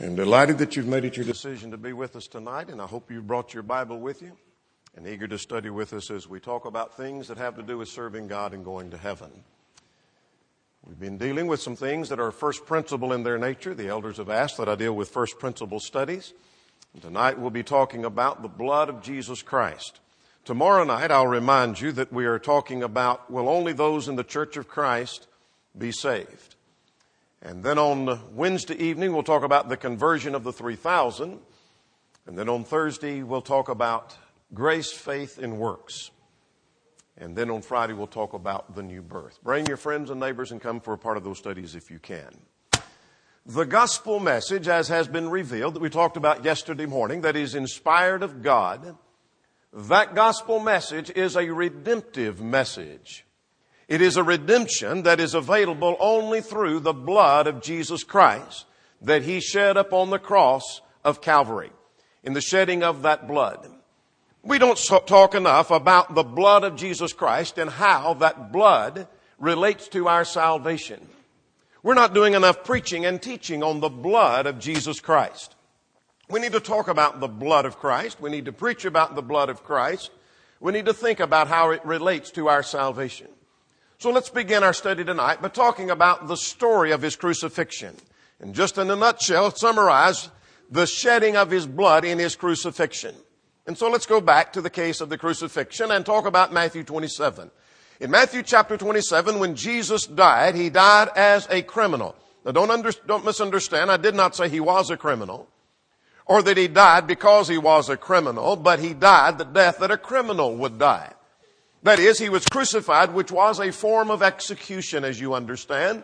I'm delighted that you've made it your decision to be with us tonight, and I hope you brought your Bible with you and eager to study with us as we talk about things that have to do with serving God and going to heaven. We've been dealing with some things that are first principle in their nature. The elders have asked that I deal with first principle studies. And tonight we'll be talking about the blood of Jesus Christ. Tomorrow night I'll remind you that we are talking about will only those in the church of Christ be saved. And then on Wednesday evening, we'll talk about the conversion of the 3,000. And then on Thursday, we'll talk about grace, faith, and works. And then on Friday, we'll talk about the new birth. Bring your friends and neighbors and come for a part of those studies if you can. The gospel message, as has been revealed, that we talked about yesterday morning, that is inspired of God, that gospel message is a redemptive message. It is a redemption that is available only through the blood of Jesus Christ that He shed upon the cross of Calvary. In the shedding of that blood. We don't talk enough about the blood of Jesus Christ and how that blood relates to our salvation. We're not doing enough preaching and teaching on the blood of Jesus Christ. We need to talk about the blood of Christ. We need to preach about the blood of Christ. We need to think about how it relates to our salvation. So let's begin our study tonight by talking about the story of his crucifixion. And just in a nutshell, summarize the shedding of his blood in his crucifixion. And so let's go back to the case of the crucifixion and talk about Matthew 27. In Matthew chapter 27, when Jesus died, he died as a criminal. Now don't, under, don't misunderstand. I did not say he was a criminal or that he died because he was a criminal, but he died the death that a criminal would die. That is, he was crucified, which was a form of execution, as you understand.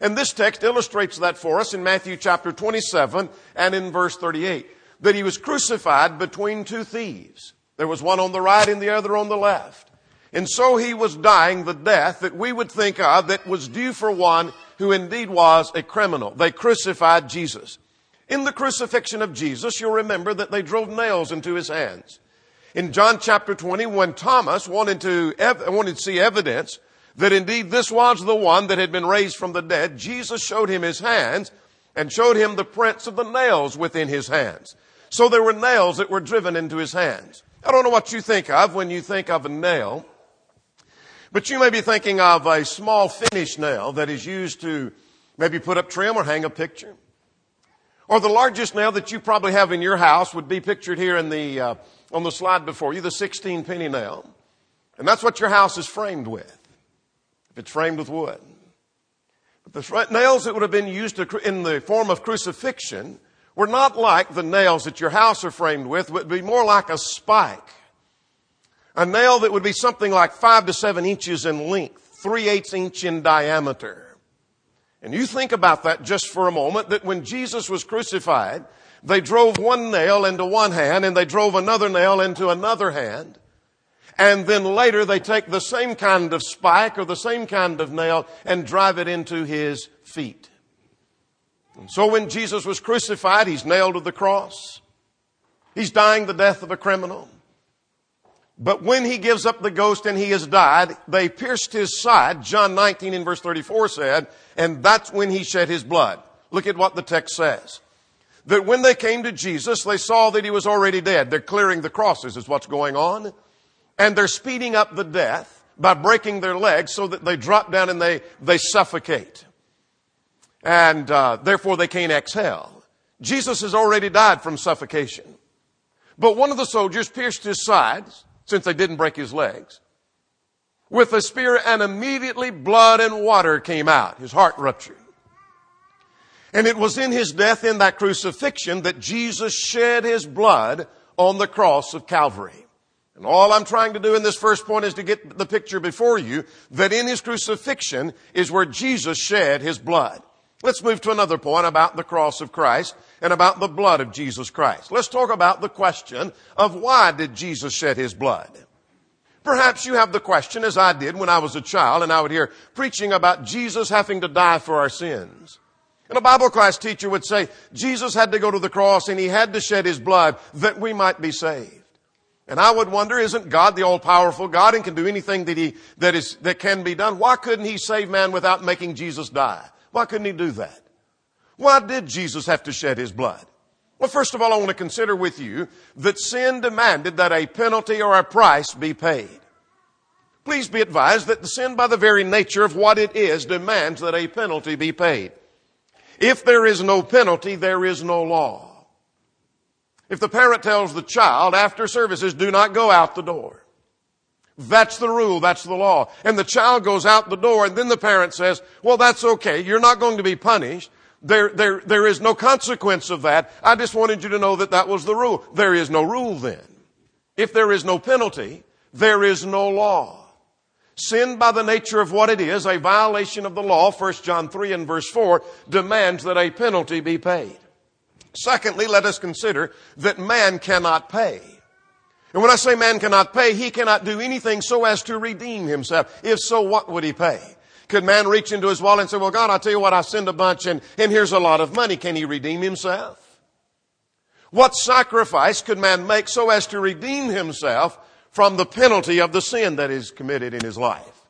And this text illustrates that for us in Matthew chapter 27 and in verse 38. That he was crucified between two thieves. There was one on the right and the other on the left. And so he was dying the death that we would think of that was due for one who indeed was a criminal. They crucified Jesus. In the crucifixion of Jesus, you'll remember that they drove nails into his hands in John chapter 20 when Thomas wanted to, wanted to see evidence that indeed this was the one that had been raised from the dead, Jesus showed him his hands and showed him the prints of the nails within his hands. So there were nails that were driven into his hands. I don't know what you think of when you think of a nail, but you may be thinking of a small finish nail that is used to maybe put up trim or hang a picture. Or the largest nail that you probably have in your house would be pictured here in the uh, on the slide before you, the 16 penny nail. And that's what your house is framed with. If it's framed with wood. But the nails that would have been used in the form of crucifixion were not like the nails that your house are framed with, would be more like a spike. A nail that would be something like five to seven inches in length, three eighths inch in diameter. And you think about that just for a moment, that when Jesus was crucified, they drove one nail into one hand and they drove another nail into another hand. And then later they take the same kind of spike or the same kind of nail and drive it into his feet. And so when Jesus was crucified, he's nailed to the cross. He's dying the death of a criminal. But when he gives up the ghost and he has died, they pierced his side, John 19 and verse 34 said, and that's when he shed his blood. Look at what the text says that when they came to Jesus, they saw that he was already dead. They're clearing the crosses is what's going on. And they're speeding up the death by breaking their legs so that they drop down and they, they suffocate. And uh, therefore they can't exhale. Jesus has already died from suffocation. But one of the soldiers pierced his sides, since they didn't break his legs, with a spear and immediately blood and water came out. His heart ruptured. And it was in his death in that crucifixion that Jesus shed his blood on the cross of Calvary. And all I'm trying to do in this first point is to get the picture before you that in his crucifixion is where Jesus shed his blood. Let's move to another point about the cross of Christ and about the blood of Jesus Christ. Let's talk about the question of why did Jesus shed his blood? Perhaps you have the question as I did when I was a child and I would hear preaching about Jesus having to die for our sins. And a Bible class teacher would say, Jesus had to go to the cross and he had to shed his blood that we might be saved. And I would wonder, isn't God the all-powerful God and can do anything that he, that is, that can be done? Why couldn't he save man without making Jesus die? Why couldn't he do that? Why did Jesus have to shed his blood? Well, first of all, I want to consider with you that sin demanded that a penalty or a price be paid. Please be advised that the sin by the very nature of what it is demands that a penalty be paid. If there is no penalty, there is no law. If the parent tells the child after services, do not go out the door. That's the rule. That's the law. And the child goes out the door and then the parent says, well, that's okay. You're not going to be punished. There, there, there is no consequence of that. I just wanted you to know that that was the rule. There is no rule then. If there is no penalty, there is no law. Sin by the nature of what it is, a violation of the law, 1 John 3 and verse 4, demands that a penalty be paid. Secondly, let us consider that man cannot pay. And when I say man cannot pay, he cannot do anything so as to redeem himself. If so, what would he pay? Could man reach into his wallet and say, well, God, I'll tell you what, I sinned a bunch and, and here's a lot of money. Can he redeem himself? What sacrifice could man make so as to redeem himself from the penalty of the sin that is committed in his life?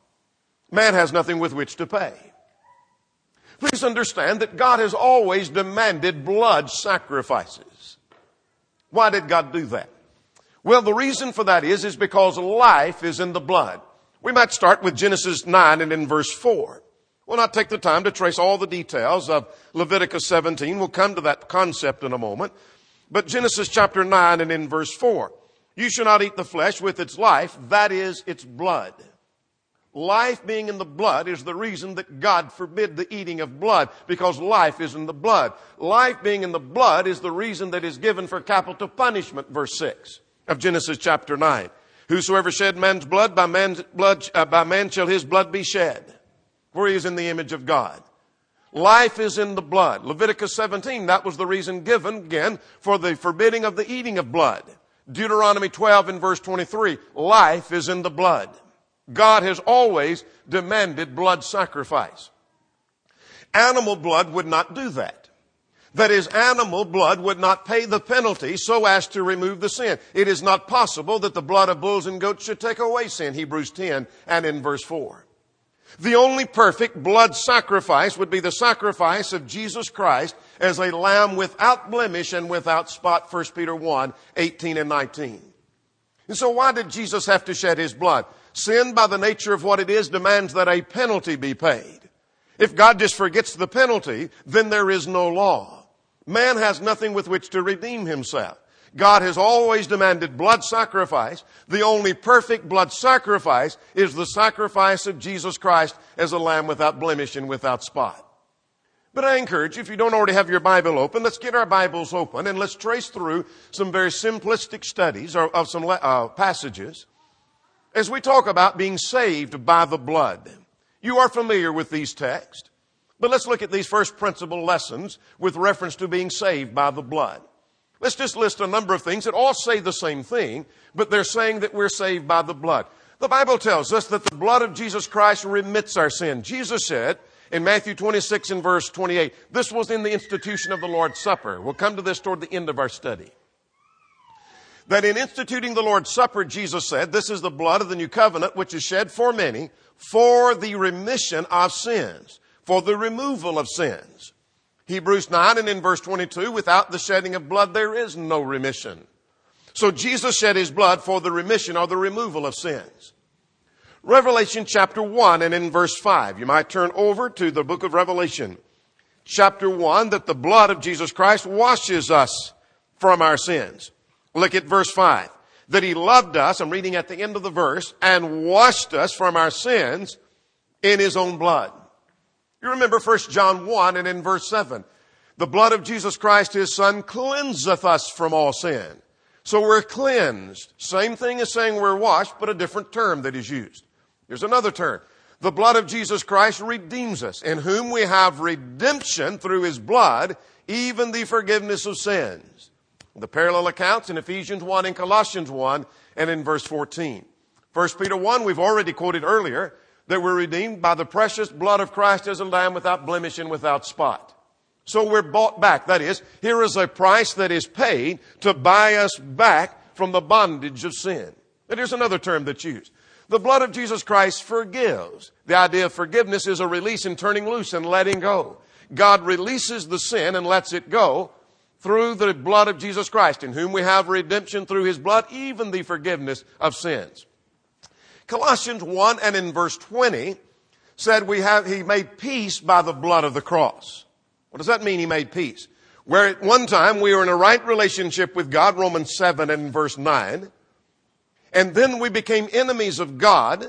Man has nothing with which to pay. Please understand that God has always demanded blood sacrifices. Why did God do that? Well, the reason for that is, is because life is in the blood. We might start with Genesis 9 and in verse 4. We'll not take the time to trace all the details of Leviticus 17. We'll come to that concept in a moment. But Genesis chapter 9 and in verse 4. You shall not eat the flesh with its life, that is its blood. Life being in the blood is the reason that God forbid the eating of blood, because life is in the blood. Life being in the blood is the reason that is given for capital punishment, verse 6 of Genesis chapter 9. Whosoever shed man's blood, by man's blood, uh, by man shall his blood be shed. For he is in the image of God. Life is in the blood. Leviticus 17, that was the reason given again for the forbidding of the eating of blood. Deuteronomy 12 and verse 23, life is in the blood. God has always demanded blood sacrifice. Animal blood would not do that That is, animal blood would not pay the penalty so as to remove the sin. It is not possible that the blood of bulls and goats should take away sin, Hebrews 10 and in verse 4. The only perfect blood sacrifice would be the sacrifice of Jesus Christ as a lamb without blemish and without spot, 1 Peter 1, 18 and 19. And so why did Jesus have to shed his blood? Sin, by the nature of what it is, demands that a penalty be paid. If God just forgets the penalty, then there is no law. Man has nothing with which to redeem himself. God has always demanded blood sacrifice. The only perfect blood sacrifice is the sacrifice of Jesus Christ as a lamb without blemish and without spot. But I encourage you, if you don't already have your Bible open, let's get our Bibles open and let's trace through some very simplistic studies of some uh, passages as we talk about being saved by the blood. You are familiar with these texts. But let's look at these first principle lessons with reference to being saved by the blood. Let's just list a number of things that all say the same thing, but they're saying that we're saved by the blood. The Bible tells us that the blood of Jesus Christ remits our sin. Jesus said in Matthew 26 and verse 28, this was in the institution of the Lord's Supper. We'll come to this toward the end of our study. That in instituting the Lord's Supper, Jesus said, this is the blood of the new covenant which is shed for many for the remission of sins for the removal of sins. Hebrews 9 and in verse 22, without the shedding of blood, there is no remission. So Jesus shed his blood for the remission or the removal of sins. Revelation chapter 1 and in verse 5. You might turn over to the book of Revelation. Chapter 1, that the blood of Jesus Christ washes us from our sins. Look at verse 5. That he loved us, I'm reading at the end of the verse, and washed us from our sins in his own blood. You remember 1 John 1 and in verse 7. The blood of Jesus Christ, his son, cleanseth us from all sin. So we're cleansed. Same thing as saying we're washed, but a different term that is used. Here's another term. The blood of Jesus Christ redeems us, in whom we have redemption through his blood, even the forgiveness of sins. The parallel accounts in Ephesians 1 and Colossians 1 and in verse 14. 1 Peter 1, we've already quoted earlier that we're redeemed by the precious blood of Christ as a lamb without blemish and without spot. So we're bought back. That is, here is a price that is paid to buy us back from the bondage of sin. And here's another term that's used. The blood of Jesus Christ forgives. The idea of forgiveness is a release and turning loose and letting go. God releases the sin and lets it go through the blood of Jesus Christ, in whom we have redemption through his blood, even the forgiveness of sins. Colossians 1 and in verse 20 said we have, he made peace by the blood of the cross. What does that mean he made peace? Where at one time we were in a right relationship with God, Romans 7 and verse 9, and then we became enemies of God,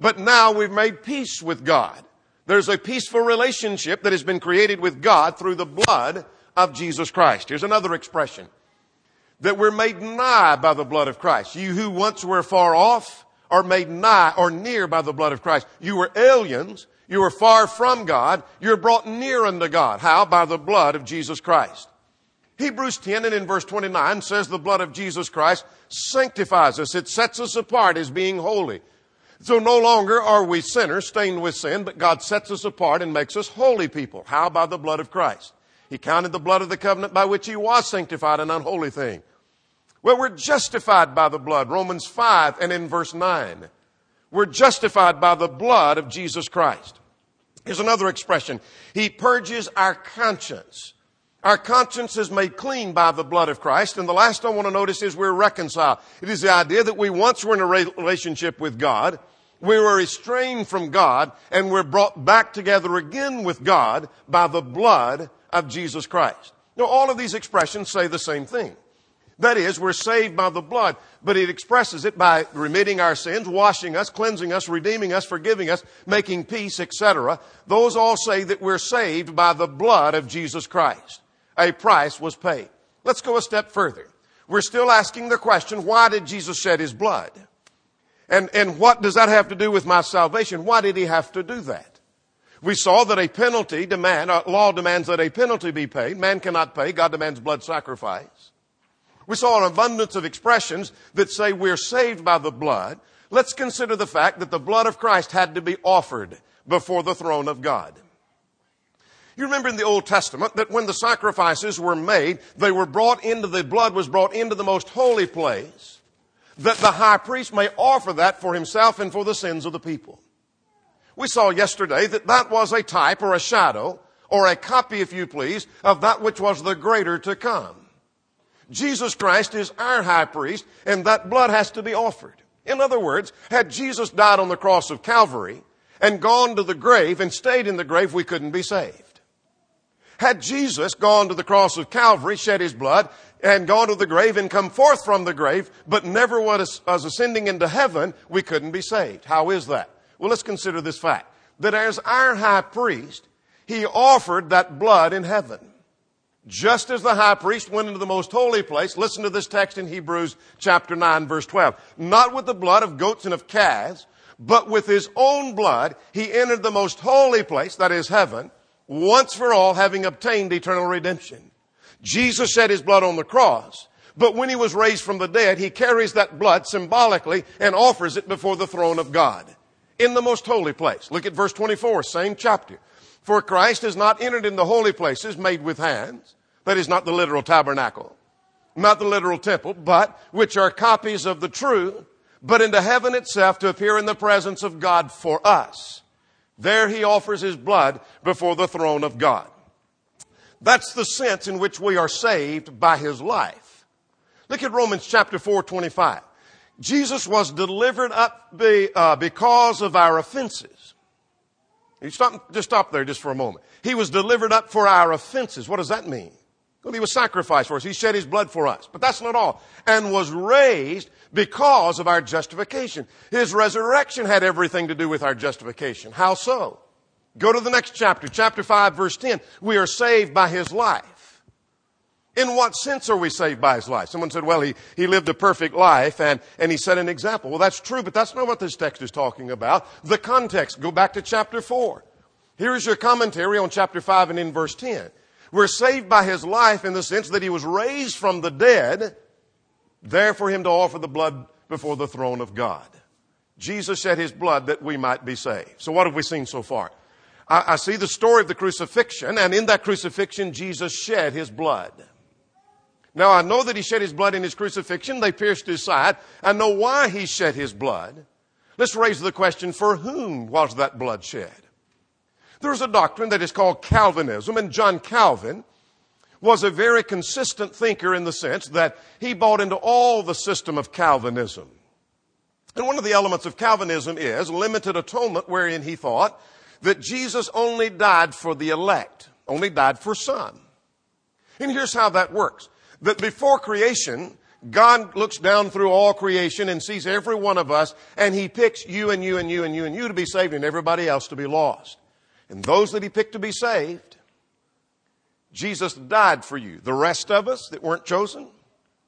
but now we've made peace with God. There's a peaceful relationship that has been created with God through the blood of Jesus Christ. Here's another expression. That we're made nigh by the blood of Christ. You who once were far off are made nigh or near by the blood of Christ. You were aliens. You were far from God. You're brought near unto God. How? By the blood of Jesus Christ. Hebrews 10 and in verse 29 says the blood of Jesus Christ sanctifies us. It sets us apart as being holy. So no longer are we sinners stained with sin, but God sets us apart and makes us holy people. How? By the blood of Christ. He counted the blood of the covenant by which he was sanctified an unholy thing. Well, we're justified by the blood. Romans 5 and in verse 9. We're justified by the blood of Jesus Christ. Here's another expression. He purges our conscience. Our conscience is made clean by the blood of Christ. And the last I want to notice is we're reconciled. It is the idea that we once were in a relationship with God. We were estranged from God and we're brought back together again with God by the blood of Jesus Christ. Now, all of these expressions say the same thing. That is, we're saved by the blood, but it expresses it by remitting our sins, washing us, cleansing us, redeeming us, forgiving us, making peace, etc. Those all say that we're saved by the blood of Jesus Christ. A price was paid. Let's go a step further. We're still asking the question, why did Jesus shed his blood? And, and what does that have to do with my salvation? Why did he have to do that? We saw that a penalty demand, uh, law demands that a penalty be paid. Man cannot pay. God demands blood sacrifice. We saw an abundance of expressions that say we're saved by the blood. Let's consider the fact that the blood of Christ had to be offered before the throne of God. You remember in the Old Testament that when the sacrifices were made, they were brought into, the blood was brought into the most holy place, that the high priest may offer that for himself and for the sins of the people. We saw yesterday that that was a type or a shadow or a copy, if you please, of that which was the greater to come. Jesus Christ is our high priest and that blood has to be offered. In other words, had Jesus died on the cross of Calvary and gone to the grave and stayed in the grave, we couldn't be saved. Had Jesus gone to the cross of Calvary, shed his blood, and gone to the grave and come forth from the grave, but never was, ascending into heaven, we couldn't be saved. How is that? Well, let's consider this fact that as our high priest, he offered that blood in heaven. Just as the high priest went into the most holy place, listen to this text in Hebrews chapter 9 verse 12. Not with the blood of goats and of calves, but with his own blood, he entered the most holy place, that is heaven, once for all having obtained eternal redemption. Jesus shed his blood on the cross, but when he was raised from the dead, he carries that blood symbolically and offers it before the throne of God in the most holy place. Look at verse 24, same chapter. For Christ has not entered in the holy places made with hands. That is not the literal tabernacle, not the literal temple, but which are copies of the true, but into heaven itself to appear in the presence of God for us. There he offers his blood before the throne of God. That's the sense in which we are saved by his life. Look at Romans chapter 4, 25. Jesus was delivered up be, uh, because of our offenses. You stop, just stop there just for a moment. He was delivered up for our offenses. What does that mean? Well, he was sacrificed for us. He shed his blood for us. But that's not all. And was raised because of our justification. His resurrection had everything to do with our justification. How so? Go to the next chapter, chapter 5, verse 10. We are saved by his life. In what sense are we saved by his life? Someone said, well, he, he lived a perfect life and, and he set an example. Well, that's true, but that's not what this text is talking about. The context, go back to chapter 4. Here is your commentary on chapter 5 and in verse 10. We're saved by his life in the sense that he was raised from the dead, there for him to offer the blood before the throne of God. Jesus shed his blood that we might be saved. So what have we seen so far? I, I see the story of the crucifixion, and in that crucifixion, Jesus shed his blood. Now I know that he shed his blood in his crucifixion. They pierced his side. I know why he shed his blood. Let's raise the question, for whom was that blood shed? There's a doctrine that is called Calvinism, and John Calvin was a very consistent thinker in the sense that he bought into all the system of Calvinism. And one of the elements of Calvinism is limited atonement, wherein he thought that Jesus only died for the elect, only died for some. And here's how that works. That before creation, God looks down through all creation and sees every one of us, and He picks you and you and you and you and you to be saved and everybody else to be lost. And those that He picked to be saved, Jesus died for you. The rest of us that weren't chosen,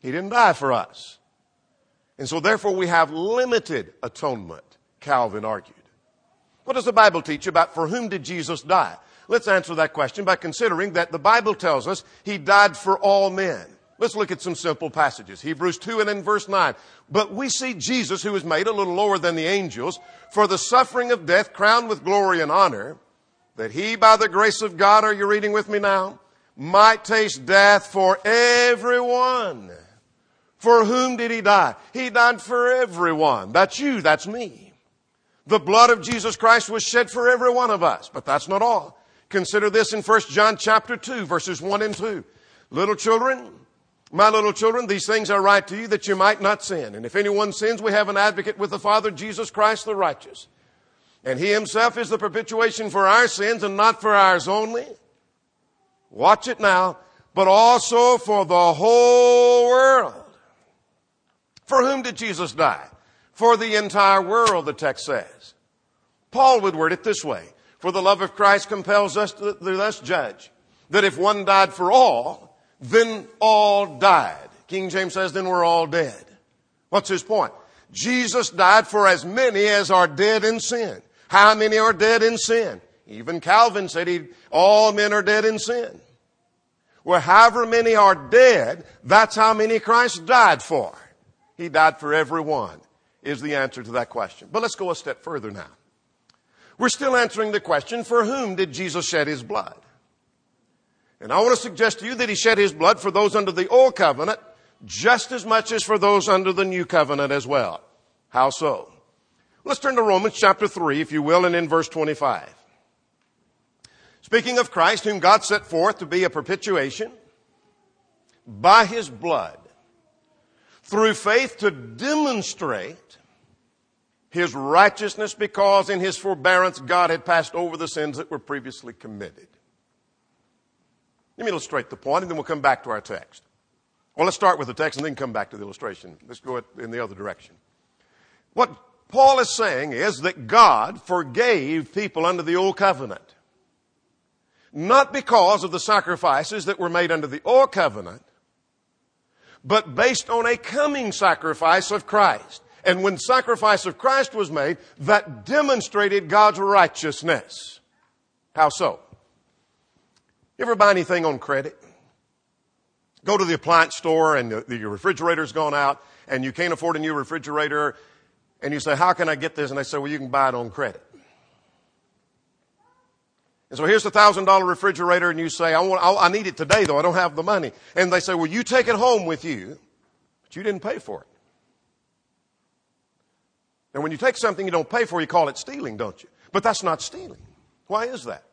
He didn't die for us. And so therefore we have limited atonement, Calvin argued. What does the Bible teach about for whom did Jesus die? Let's answer that question by considering that the Bible tells us He died for all men. Let's look at some simple passages. Hebrews 2 and in verse 9. But we see Jesus, who was made a little lower than the angels, for the suffering of death, crowned with glory and honor, that he, by the grace of God, are you reading with me now? Might taste death for everyone. For whom did he die? He died for everyone. That's you. That's me. The blood of Jesus Christ was shed for every one of us. But that's not all. Consider this in 1 John chapter 2, verses 1 and 2. Little children, my little children, these things I write to you that you might not sin. And if anyone sins, we have an advocate with the Father, Jesus Christ the righteous. And he himself is the propitiation for our sins and not for ours only. Watch it now, but also for the whole world. For whom did Jesus die? For the entire world, the text says. Paul would word it this way. For the love of Christ compels us to thus judge that if one died for all, then all died. King James says, then we're all dead. What's his point? Jesus died for as many as are dead in sin. How many are dead in sin? Even Calvin said he, all men are dead in sin. Well, however many are dead, that's how many Christ died for. He died for everyone, is the answer to that question. But let's go a step further now. We're still answering the question, for whom did Jesus shed his blood? And I want to suggest to you that he shed his blood for those under the old covenant just as much as for those under the new covenant as well. How so? Let's turn to Romans chapter 3, if you will, and in verse 25. Speaking of Christ, whom God set forth to be a propitiation by his blood, through faith to demonstrate his righteousness because in his forbearance God had passed over the sins that were previously committed. Let me illustrate the point, and then we'll come back to our text. Well, let's start with the text and then come back to the illustration. Let's go in the other direction. What Paul is saying is that God forgave people under the old covenant. Not because of the sacrifices that were made under the old covenant, but based on a coming sacrifice of Christ. And when sacrifice of Christ was made, that demonstrated God's righteousness. How so? You ever buy anything on credit? Go to the appliance store and the, the refrigerator's gone out and you can't afford a new refrigerator and you say, how can I get this? And they say, well, you can buy it on credit. And so here's the thousand dollar refrigerator and you say, I want, I need it today though. I don't have the money. And they say, well, you take it home with you, but you didn't pay for it. And when you take something you don't pay for, you call it stealing, don't you? But that's not stealing. Why is that?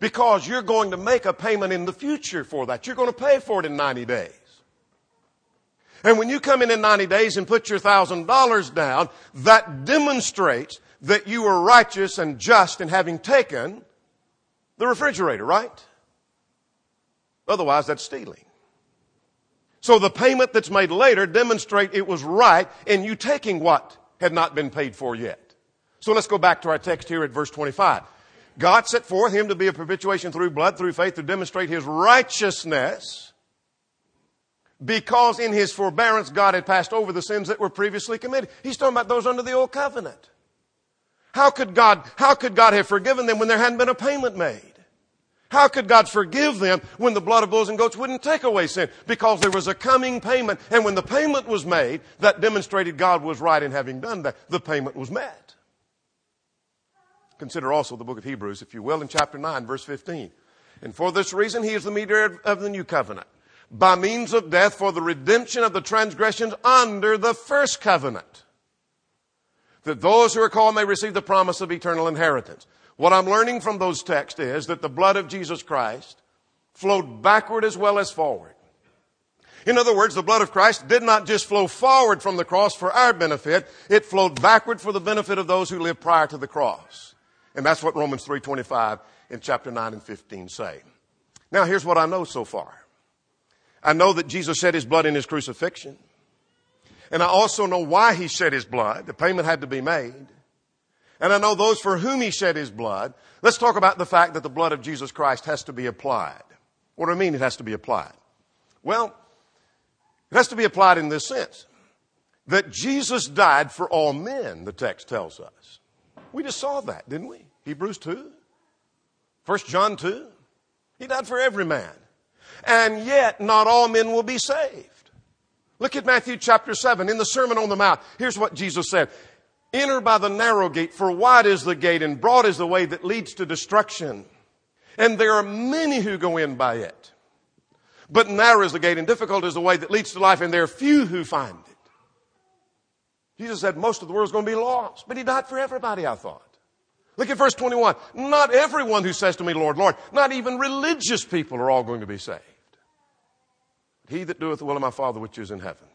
Because you're going to make a payment in the future for that. You're going to pay for it in 90 days. And when you come in in 90 days and put your thousand dollars down, that demonstrates that you were righteous and just in having taken the refrigerator, right? Otherwise, that's stealing. So the payment that's made later demonstrate it was right in you taking what had not been paid for yet. So let's go back to our text here at verse 25. God set forth him to be a propitiation through blood, through faith, to demonstrate his righteousness, because in his forbearance God had passed over the sins that were previously committed. He's talking about those under the old covenant. How could God, how could God have forgiven them when there hadn't been a payment made? How could God forgive them when the blood of bulls and goats wouldn't take away sin? Because there was a coming payment, and when the payment was made, that demonstrated God was right in having done that. The payment was met. Consider also the book of Hebrews, if you will, in chapter 9, verse 15. And for this reason, he is the mediator of the new covenant, by means of death for the redemption of the transgressions under the first covenant, that those who are called may receive the promise of eternal inheritance. What I'm learning from those texts is that the blood of Jesus Christ flowed backward as well as forward. In other words, the blood of Christ did not just flow forward from the cross for our benefit, it flowed backward for the benefit of those who lived prior to the cross. And that's what Romans 3.25 in chapter 9 and 15 say. Now here's what I know so far. I know that Jesus shed his blood in his crucifixion. And I also know why he shed his blood. The payment had to be made. And I know those for whom he shed his blood. Let's talk about the fact that the blood of Jesus Christ has to be applied. What do I mean it has to be applied? Well, it has to be applied in this sense that Jesus died for all men, the text tells us. We just saw that, didn't we? Hebrews 2, 1 John 2. He died for every man. And yet, not all men will be saved. Look at Matthew chapter 7 in the Sermon on the Mount. Here's what Jesus said. Enter by the narrow gate, for wide is the gate and broad is the way that leads to destruction. And there are many who go in by it. But narrow is the gate and difficult is the way that leads to life, and there are few who find it. Jesus said most of the world's going to be lost, but he died for everybody, I thought. Look at verse 21. Not everyone who says to me, Lord, Lord, not even religious people are all going to be saved. He that doeth the will of my Father which is in heaven.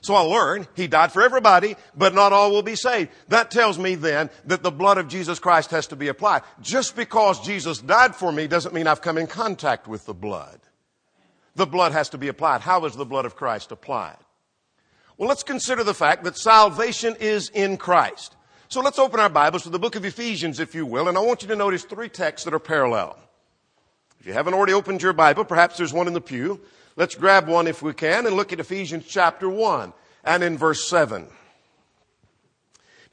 So I learn he died for everybody, but not all will be saved. That tells me then that the blood of Jesus Christ has to be applied. Just because Jesus died for me doesn't mean I've come in contact with the blood. The blood has to be applied. How is the blood of Christ applied? Well, let's consider the fact that salvation is in Christ. So let's open our Bibles to the book of Ephesians, if you will, and I want you to notice three texts that are parallel. If you haven't already opened your Bible, perhaps there's one in the pew. Let's grab one if we can and look at Ephesians chapter 1 and in verse 7.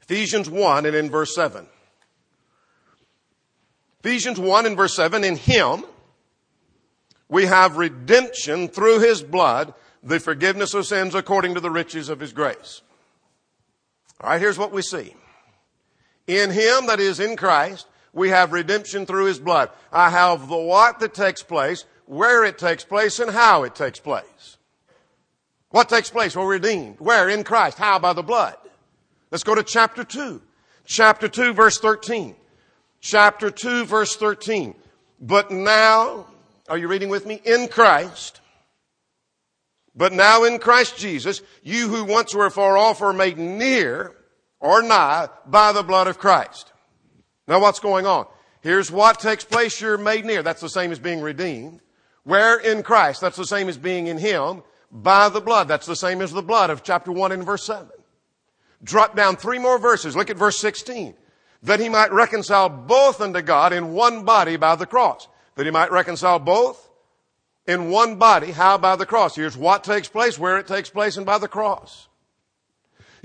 Ephesians 1 and in verse 7. Ephesians 1 and verse 7, in Him we have redemption through His blood, the forgiveness of sins according to the riches of His grace. All right, here's what we see. In Him, that is in Christ, we have redemption through His blood. I have the what that takes place where it takes place and how it takes place. What takes place? We're redeemed. Where? In Christ. How? By the blood. Let's go to chapter 2. Chapter 2 verse 13. Chapter 2 verse 13. But now, are you reading with me? In Christ. But now in Christ Jesus, you who once were far off are made near or nigh by the blood of Christ. Now what's going on? Here's what takes place. You're made near. That's the same as being redeemed. Where in Christ? That's the same as being in Him. By the blood. That's the same as the blood of chapter 1 and verse 7. Drop down three more verses. Look at verse 16. That he might reconcile both unto God in one body by the cross. That he might reconcile both in one body. How? By the cross. Here's what takes place, where it takes place, and by the cross.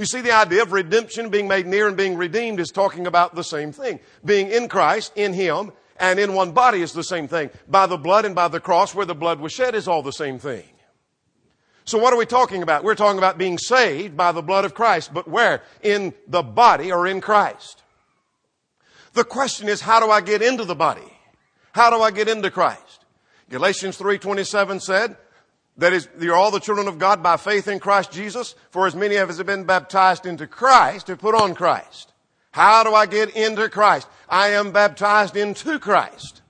You see, the idea of redemption, being made near and being redeemed is talking about the same thing. Being in Christ, in Him, and in one body is the same thing. By the blood and by the cross where the blood was shed is all the same thing. So what are we talking about? We're talking about being saved by the blood of Christ, but where? In the body or in Christ. The question is, how do I get into the body? How do I get into Christ? Galatians 3.27 said, that is, you're all the children of God by faith in Christ Jesus, for as many of us have been baptized into Christ have put on Christ. How do I get into Christ? I am baptized into Christ.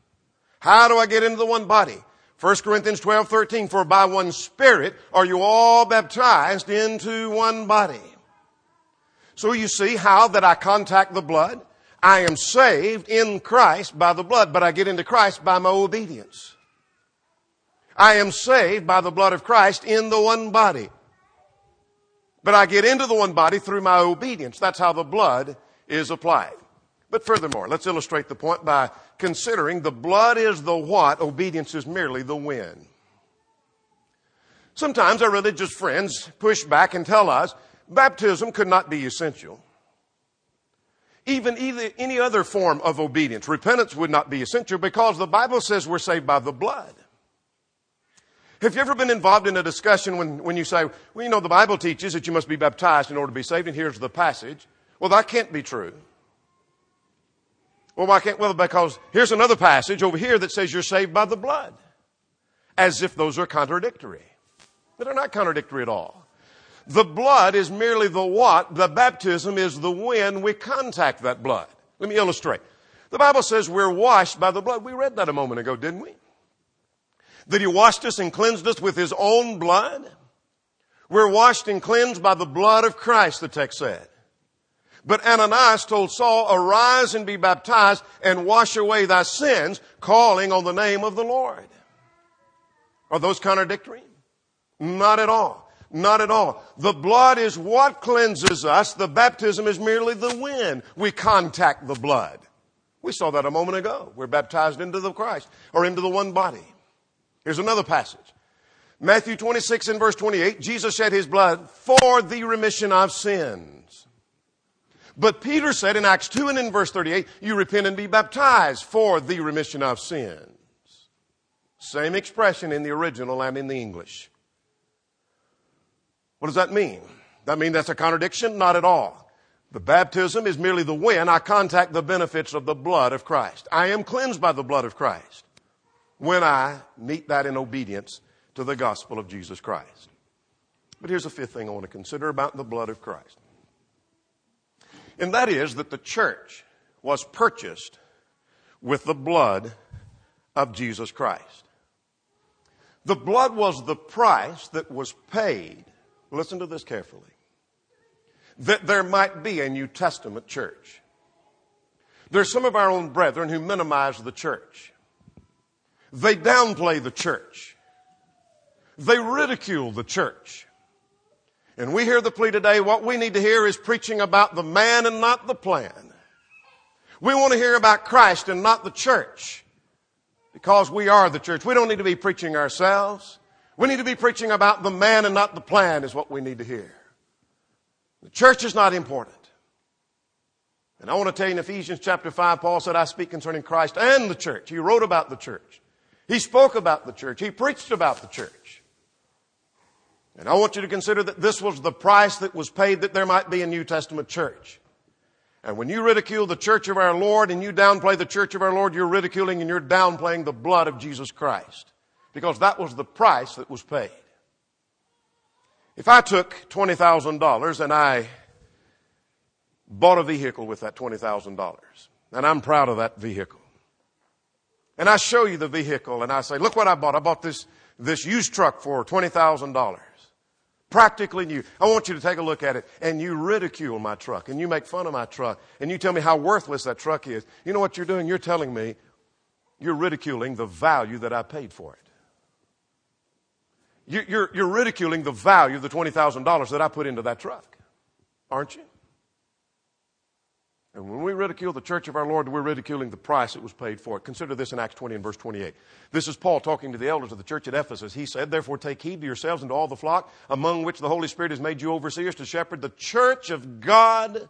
How do I get into the one body? 1 Corinthians 12, 13, for by one Spirit are you all baptized into one body. So you see how that I contact the blood. I am saved in Christ by the blood, but I get into Christ by my obedience. I am saved by the blood of Christ in the one body. But I get into the one body through my obedience. That's how the blood is applied. But furthermore, let's illustrate the point by considering the blood is the what, obedience is merely the when. Sometimes our religious friends push back and tell us baptism could not be essential. Even either, any other form of obedience, repentance would not be essential because the Bible says we're saved by the blood. Have you ever been involved in a discussion when, when you say, well, you know, the Bible teaches that you must be baptized in order to be saved, and here's the passage. Well, that can't be true. Well, why can't? Well, because here's another passage over here that says you're saved by the blood. As if those are contradictory. But they're not contradictory at all. The blood is merely the what, the baptism is the when we contact that blood. Let me illustrate. The Bible says we're washed by the blood. We read that a moment ago, didn't we? That He washed us and cleansed us with His own blood. We're washed and cleansed by the blood of Christ, the text said. But Ananias told Saul, arise and be baptized and wash away thy sins, calling on the name of the Lord. Are those contradictory? Not at all. Not at all. The blood is what cleanses us. The baptism is merely the wind. We contact the blood. We saw that a moment ago. We're baptized into the Christ or into the one body. Here's another passage. Matthew 26 and verse 28, Jesus shed his blood for the remission of sins. But Peter said in Acts 2 and in verse 38, you repent and be baptized for the remission of sins. Same expression in the original and in the English. What does that mean? That mean that's a contradiction? Not at all. The baptism is merely the when I contact the benefits of the blood of Christ. I am cleansed by the blood of Christ when I meet that in obedience to the gospel of Jesus Christ. But here's a fifth thing I want to consider about the blood of Christ. And that is that the church was purchased with the blood of Jesus Christ. The blood was the price that was paid. Listen to this carefully that there might be a New Testament church. There's some of our own brethren who minimize the church. They downplay the church. They ridicule the church. And we hear the plea today, what we need to hear is preaching about the man and not the plan. We want to hear about Christ and not the church. Because we are the church. We don't need to be preaching ourselves. We need to be preaching about the man and not the plan is what we need to hear. The church is not important. And I want to tell you in Ephesians chapter 5, Paul said, I speak concerning Christ and the church. He wrote about the church. He spoke about the church. He preached about the church. And I want you to consider that this was the price that was paid that there might be a New Testament church. And when you ridicule the church of our Lord and you downplay the church of our Lord, you're ridiculing and you're downplaying the blood of Jesus Christ. Because that was the price that was paid. If I took $20,000 and I bought a vehicle with that $20,000, and I'm proud of that vehicle, and I show you the vehicle and I say, look what I bought. I bought this, this used truck for $20,000. Practically new. I want you to take a look at it and you ridicule my truck and you make fun of my truck and you tell me how worthless that truck is. You know what you're doing? You're telling me you're ridiculing the value that I paid for it. You're, you're ridiculing the value of the $20,000 that I put into that truck, aren't you? And when we ridicule the church of our Lord, we're ridiculing the price that was paid for it. Consider this in Acts 20 and verse 28. This is Paul talking to the elders of the church at Ephesus. He said, Therefore take heed to yourselves and to all the flock, among which the Holy Spirit has made you overseers to shepherd the church of God.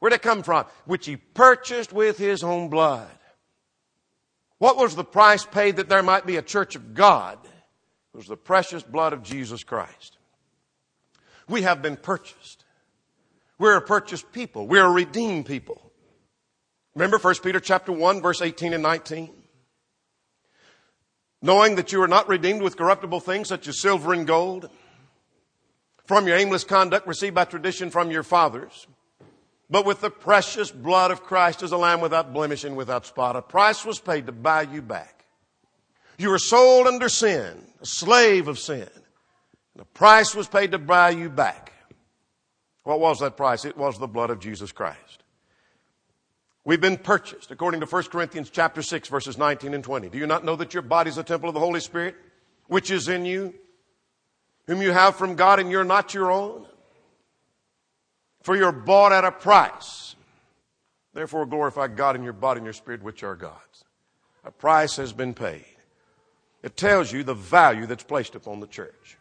Where'd it come from? Which he purchased with his own blood. What was the price paid that there might be a church of God? It was the precious blood of Jesus Christ. We have been purchased. We're a purchased people. We're a redeemed people. Remember 1 Peter chapter 1 verse 18 and 19? Knowing that you are not redeemed with corruptible things such as silver and gold from your aimless conduct received by tradition from your fathers, but with the precious blood of Christ as a lamb without blemish and without spot. A price was paid to buy you back. You were sold under sin, a slave of sin. And a price was paid to buy you back. What was that price? It was the blood of Jesus Christ. We've been purchased according to 1 Corinthians chapter 6 verses 19 and 20. Do you not know that your body is a temple of the Holy Spirit, which is in you, whom you have from God and you're not your own? For you're bought at a price. Therefore glorify God in your body and your spirit, which are God's. A price has been paid. It tells you the value that's placed upon the church.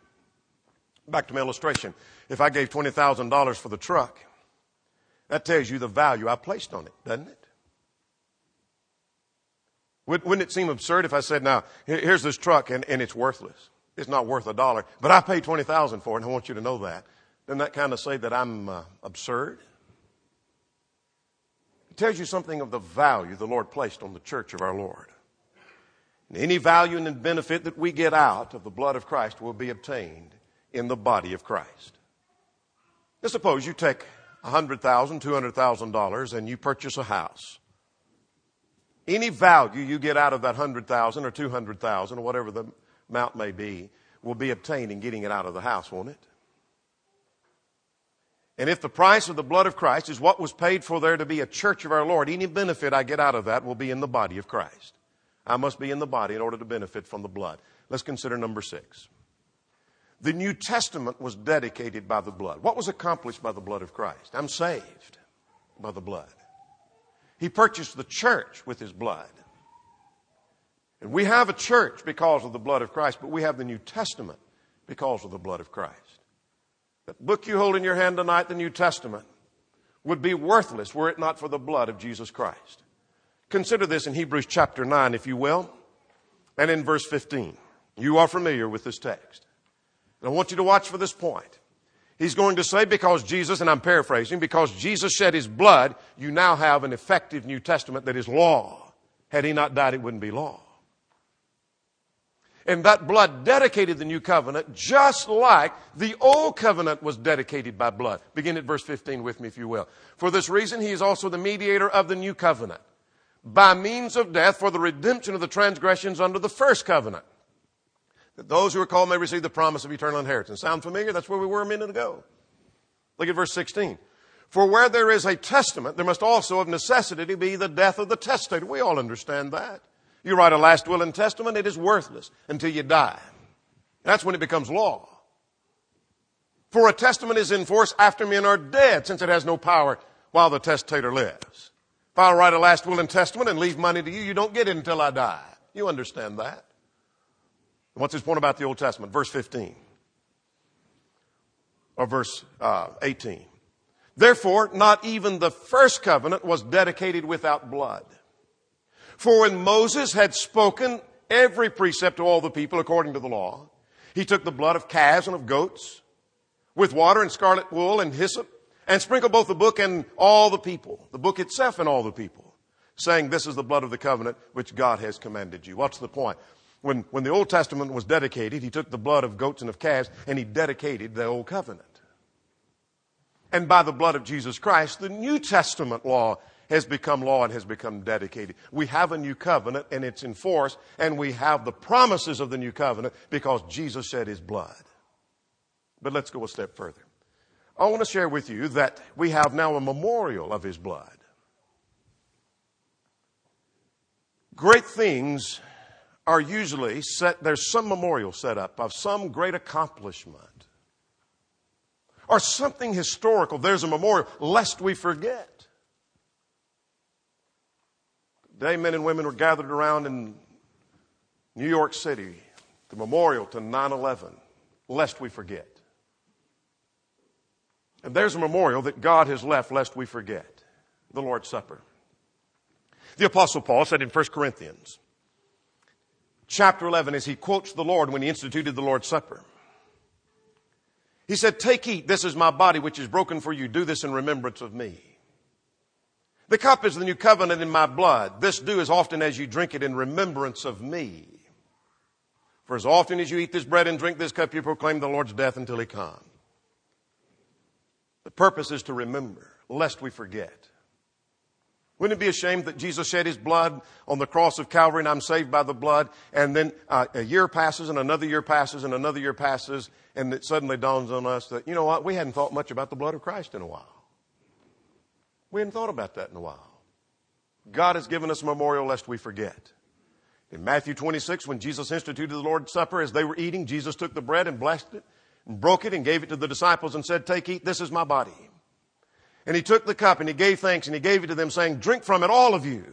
Back to my illustration. If I gave $20,000 for the truck, that tells you the value I placed on it, doesn't it? Wouldn't it seem absurd if I said, now, here's this truck and, and it's worthless. It's not worth a dollar, but I paid 20000 for it and I want you to know that. Doesn't that kind of say that I'm uh, absurd? It tells you something of the value the Lord placed on the church of our Lord. And any value and benefit that we get out of the blood of Christ will be obtained in the body of Christ. Now suppose you take $100,000, $200,000 and you purchase a house. Any value you get out of that 100,000 or 200,000 or whatever the amount may be will be obtained in getting it out of the house, won't it? And if the price of the blood of Christ is what was paid for there to be a church of our Lord, any benefit I get out of that will be in the body of Christ. I must be in the body in order to benefit from the blood. Let's consider number six. The New Testament was dedicated by the blood. What was accomplished by the blood of Christ? I'm saved by the blood. He purchased the church with his blood. And we have a church because of the blood of Christ, but we have the New Testament because of the blood of Christ. That book you hold in your hand tonight, the New Testament, would be worthless were it not for the blood of Jesus Christ. Consider this in Hebrews chapter 9, if you will, and in verse 15. You are familiar with this text. And I want you to watch for this point. He's going to say, because Jesus, and I'm paraphrasing, because Jesus shed his blood, you now have an effective New Testament that is law. Had he not died, it wouldn't be law. And that blood dedicated the new covenant just like the old covenant was dedicated by blood. Begin at verse 15 with me, if you will. For this reason, he is also the mediator of the new covenant by means of death for the redemption of the transgressions under the first covenant. That those who are called may receive the promise of eternal inheritance. Sound familiar? That's where we were a minute ago. Look at verse 16. For where there is a testament, there must also of necessity be the death of the testator. We all understand that. You write a last will and testament, it is worthless until you die. That's when it becomes law. For a testament is in force after men are dead, since it has no power while the testator lives. If I write a last will and testament and leave money to you, you don't get it until I die. You understand that. What's his point about the Old Testament? Verse 15. Or verse uh, 18. Therefore, not even the first covenant was dedicated without blood. For when Moses had spoken every precept to all the people according to the law, he took the blood of calves and of goats with water and scarlet wool and hyssop and sprinkled both the book and all the people, the book itself and all the people, saying, This is the blood of the covenant which God has commanded you. What's the point? When, when the Old Testament was dedicated, he took the blood of goats and of calves and he dedicated the Old Covenant. And by the blood of Jesus Christ, the New Testament law has become law and has become dedicated. We have a new covenant and it's in force, and we have the promises of the new covenant because Jesus shed his blood. But let's go a step further. I want to share with you that we have now a memorial of his blood. Great things are usually set, there's some memorial set up of some great accomplishment or something historical. There's a memorial, lest we forget day men and women were gathered around in New York City, the memorial to 9 11, lest we forget. And there's a memorial that God has left lest we forget the Lord's Supper. The Apostle Paul said in 1 Corinthians, chapter 11, as he quotes the Lord when he instituted the Lord's Supper, he said, Take, eat, this is my body which is broken for you. Do this in remembrance of me. The cup is the new covenant in my blood. This do as often as you drink it in remembrance of me. For as often as you eat this bread and drink this cup, you proclaim the Lord's death until he come. The purpose is to remember, lest we forget. Wouldn't it be a shame that Jesus shed his blood on the cross of Calvary and I'm saved by the blood, and then uh, a year passes and another year passes and another year passes, and it suddenly dawns on us that, you know what, we hadn't thought much about the blood of Christ in a while. We hadn't thought about that in a while. God has given us a memorial lest we forget. In Matthew 26, when Jesus instituted the Lord's Supper, as they were eating, Jesus took the bread and blessed it and broke it and gave it to the disciples and said, Take, eat, this is my body. And he took the cup and he gave thanks and he gave it to them, saying, Drink from it, all of you,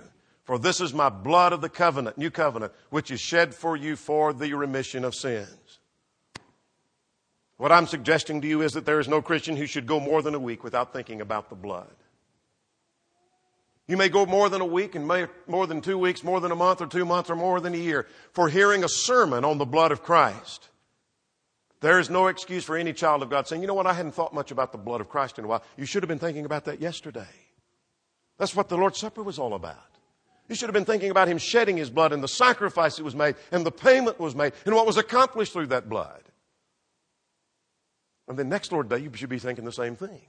for this is my blood of the covenant, new covenant, which is shed for you for the remission of sins. What I'm suggesting to you is that there is no Christian who should go more than a week without thinking about the blood. You may go more than a week and more than two weeks, more than a month or two months or more than a year for hearing a sermon on the blood of Christ. There is no excuse for any child of God saying, you know what, I hadn't thought much about the blood of Christ in a while. You should have been thinking about that yesterday. That's what the Lord's Supper was all about. You should have been thinking about Him shedding His blood and the sacrifice that was made and the payment was made and what was accomplished through that blood. And then next Lord Day, you should be thinking the same thing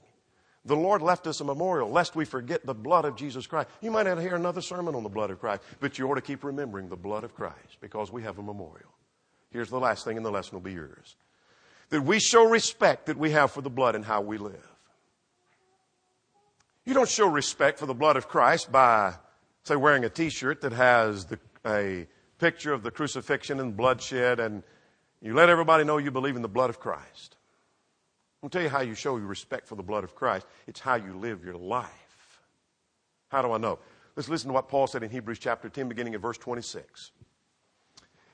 The Lord left us a memorial lest we forget the blood of Jesus Christ. You might not hear another sermon on the blood of Christ, but you ought to keep remembering the blood of Christ because we have a memorial. Here's the last thing, and the lesson will be yours. That we show respect that we have for the blood and how we live. You don't show respect for the blood of Christ by, say, wearing a t shirt that has the, a picture of the crucifixion and bloodshed, and you let everybody know you believe in the blood of Christ. I'll tell you how you show your respect for the blood of Christ. It's how you live your life. How do I know? Let's listen to what Paul said in Hebrews chapter 10, beginning at verse 26.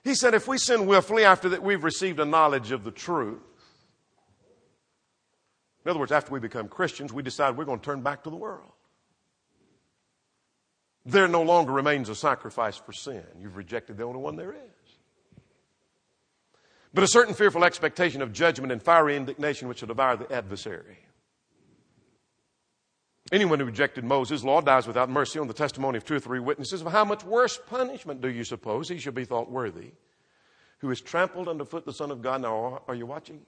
He said, If we sin willfully after that we've received a knowledge of the truth, in other words, after we become Christians, we decide we're going to turn back to the world. There no longer remains a sacrifice for sin. You've rejected the only one there is but a certain fearful expectation of judgment and fiery indignation which shall devour the adversary. Anyone who rejected Moses' law dies without mercy on the testimony of two or three witnesses. Of how much worse punishment do you suppose he shall be thought worthy, who has trampled underfoot the Son of God? Now, are you watching?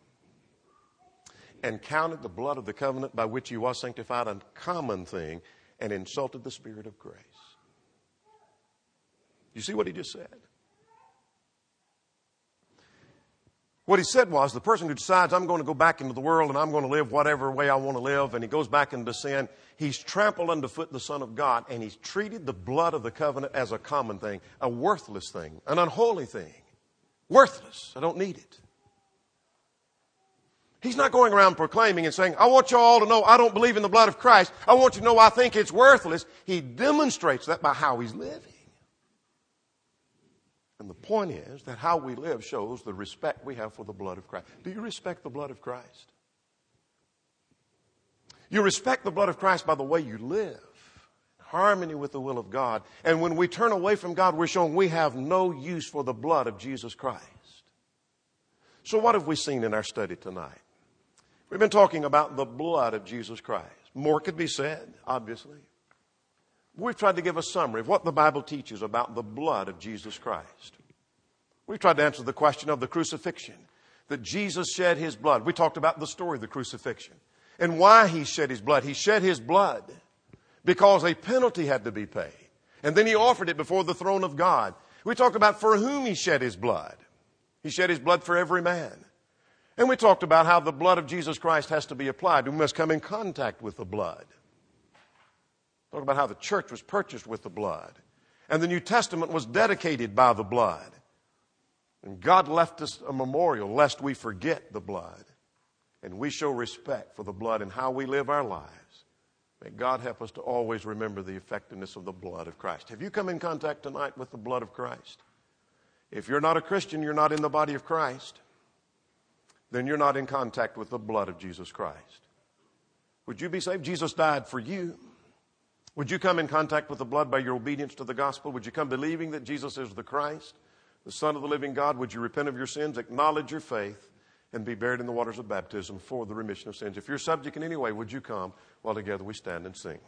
And counted the blood of the covenant by which he was sanctified a common thing, and insulted the Spirit of grace. You see what he just said? What he said was the person who decides, I'm going to go back into the world and I'm going to live whatever way I want to live, and he goes back into sin, he's trampled underfoot the Son of God, and he's treated the blood of the covenant as a common thing, a worthless thing, an unholy thing. Worthless. I don't need it. He's not going around proclaiming and saying, I want you all to know I don't believe in the blood of Christ. I want you to know I think it's worthless. He demonstrates that by how he's living. And the point is that how we live shows the respect we have for the blood of Christ. Do you respect the blood of Christ? You respect the blood of Christ by the way you live, harmony with the will of God. And when we turn away from God, we're showing we have no use for the blood of Jesus Christ. So, what have we seen in our study tonight? We've been talking about the blood of Jesus Christ. More could be said, obviously. We've tried to give a summary of what the Bible teaches about the blood of Jesus Christ. We've tried to answer the question of the crucifixion, that Jesus shed his blood. We talked about the story of the crucifixion and why he shed his blood. He shed his blood because a penalty had to be paid. And then he offered it before the throne of God. We talked about for whom he shed his blood. He shed his blood for every man. And we talked about how the blood of Jesus Christ has to be applied. We must come in contact with the blood. Talk about how the church was purchased with the blood. And the New Testament was dedicated by the blood. And God left us a memorial lest we forget the blood. And we show respect for the blood in how we live our lives. May God help us to always remember the effectiveness of the blood of Christ. Have you come in contact tonight with the blood of Christ? If you're not a Christian, you're not in the body of Christ, then you're not in contact with the blood of Jesus Christ. Would you be saved? Jesus died for you. Would you come in contact with the blood by your obedience to the gospel? Would you come believing that Jesus is the Christ, the Son of the living God? Would you repent of your sins, acknowledge your faith, and be buried in the waters of baptism for the remission of sins? If you're subject in any way, would you come while together we stand and sing?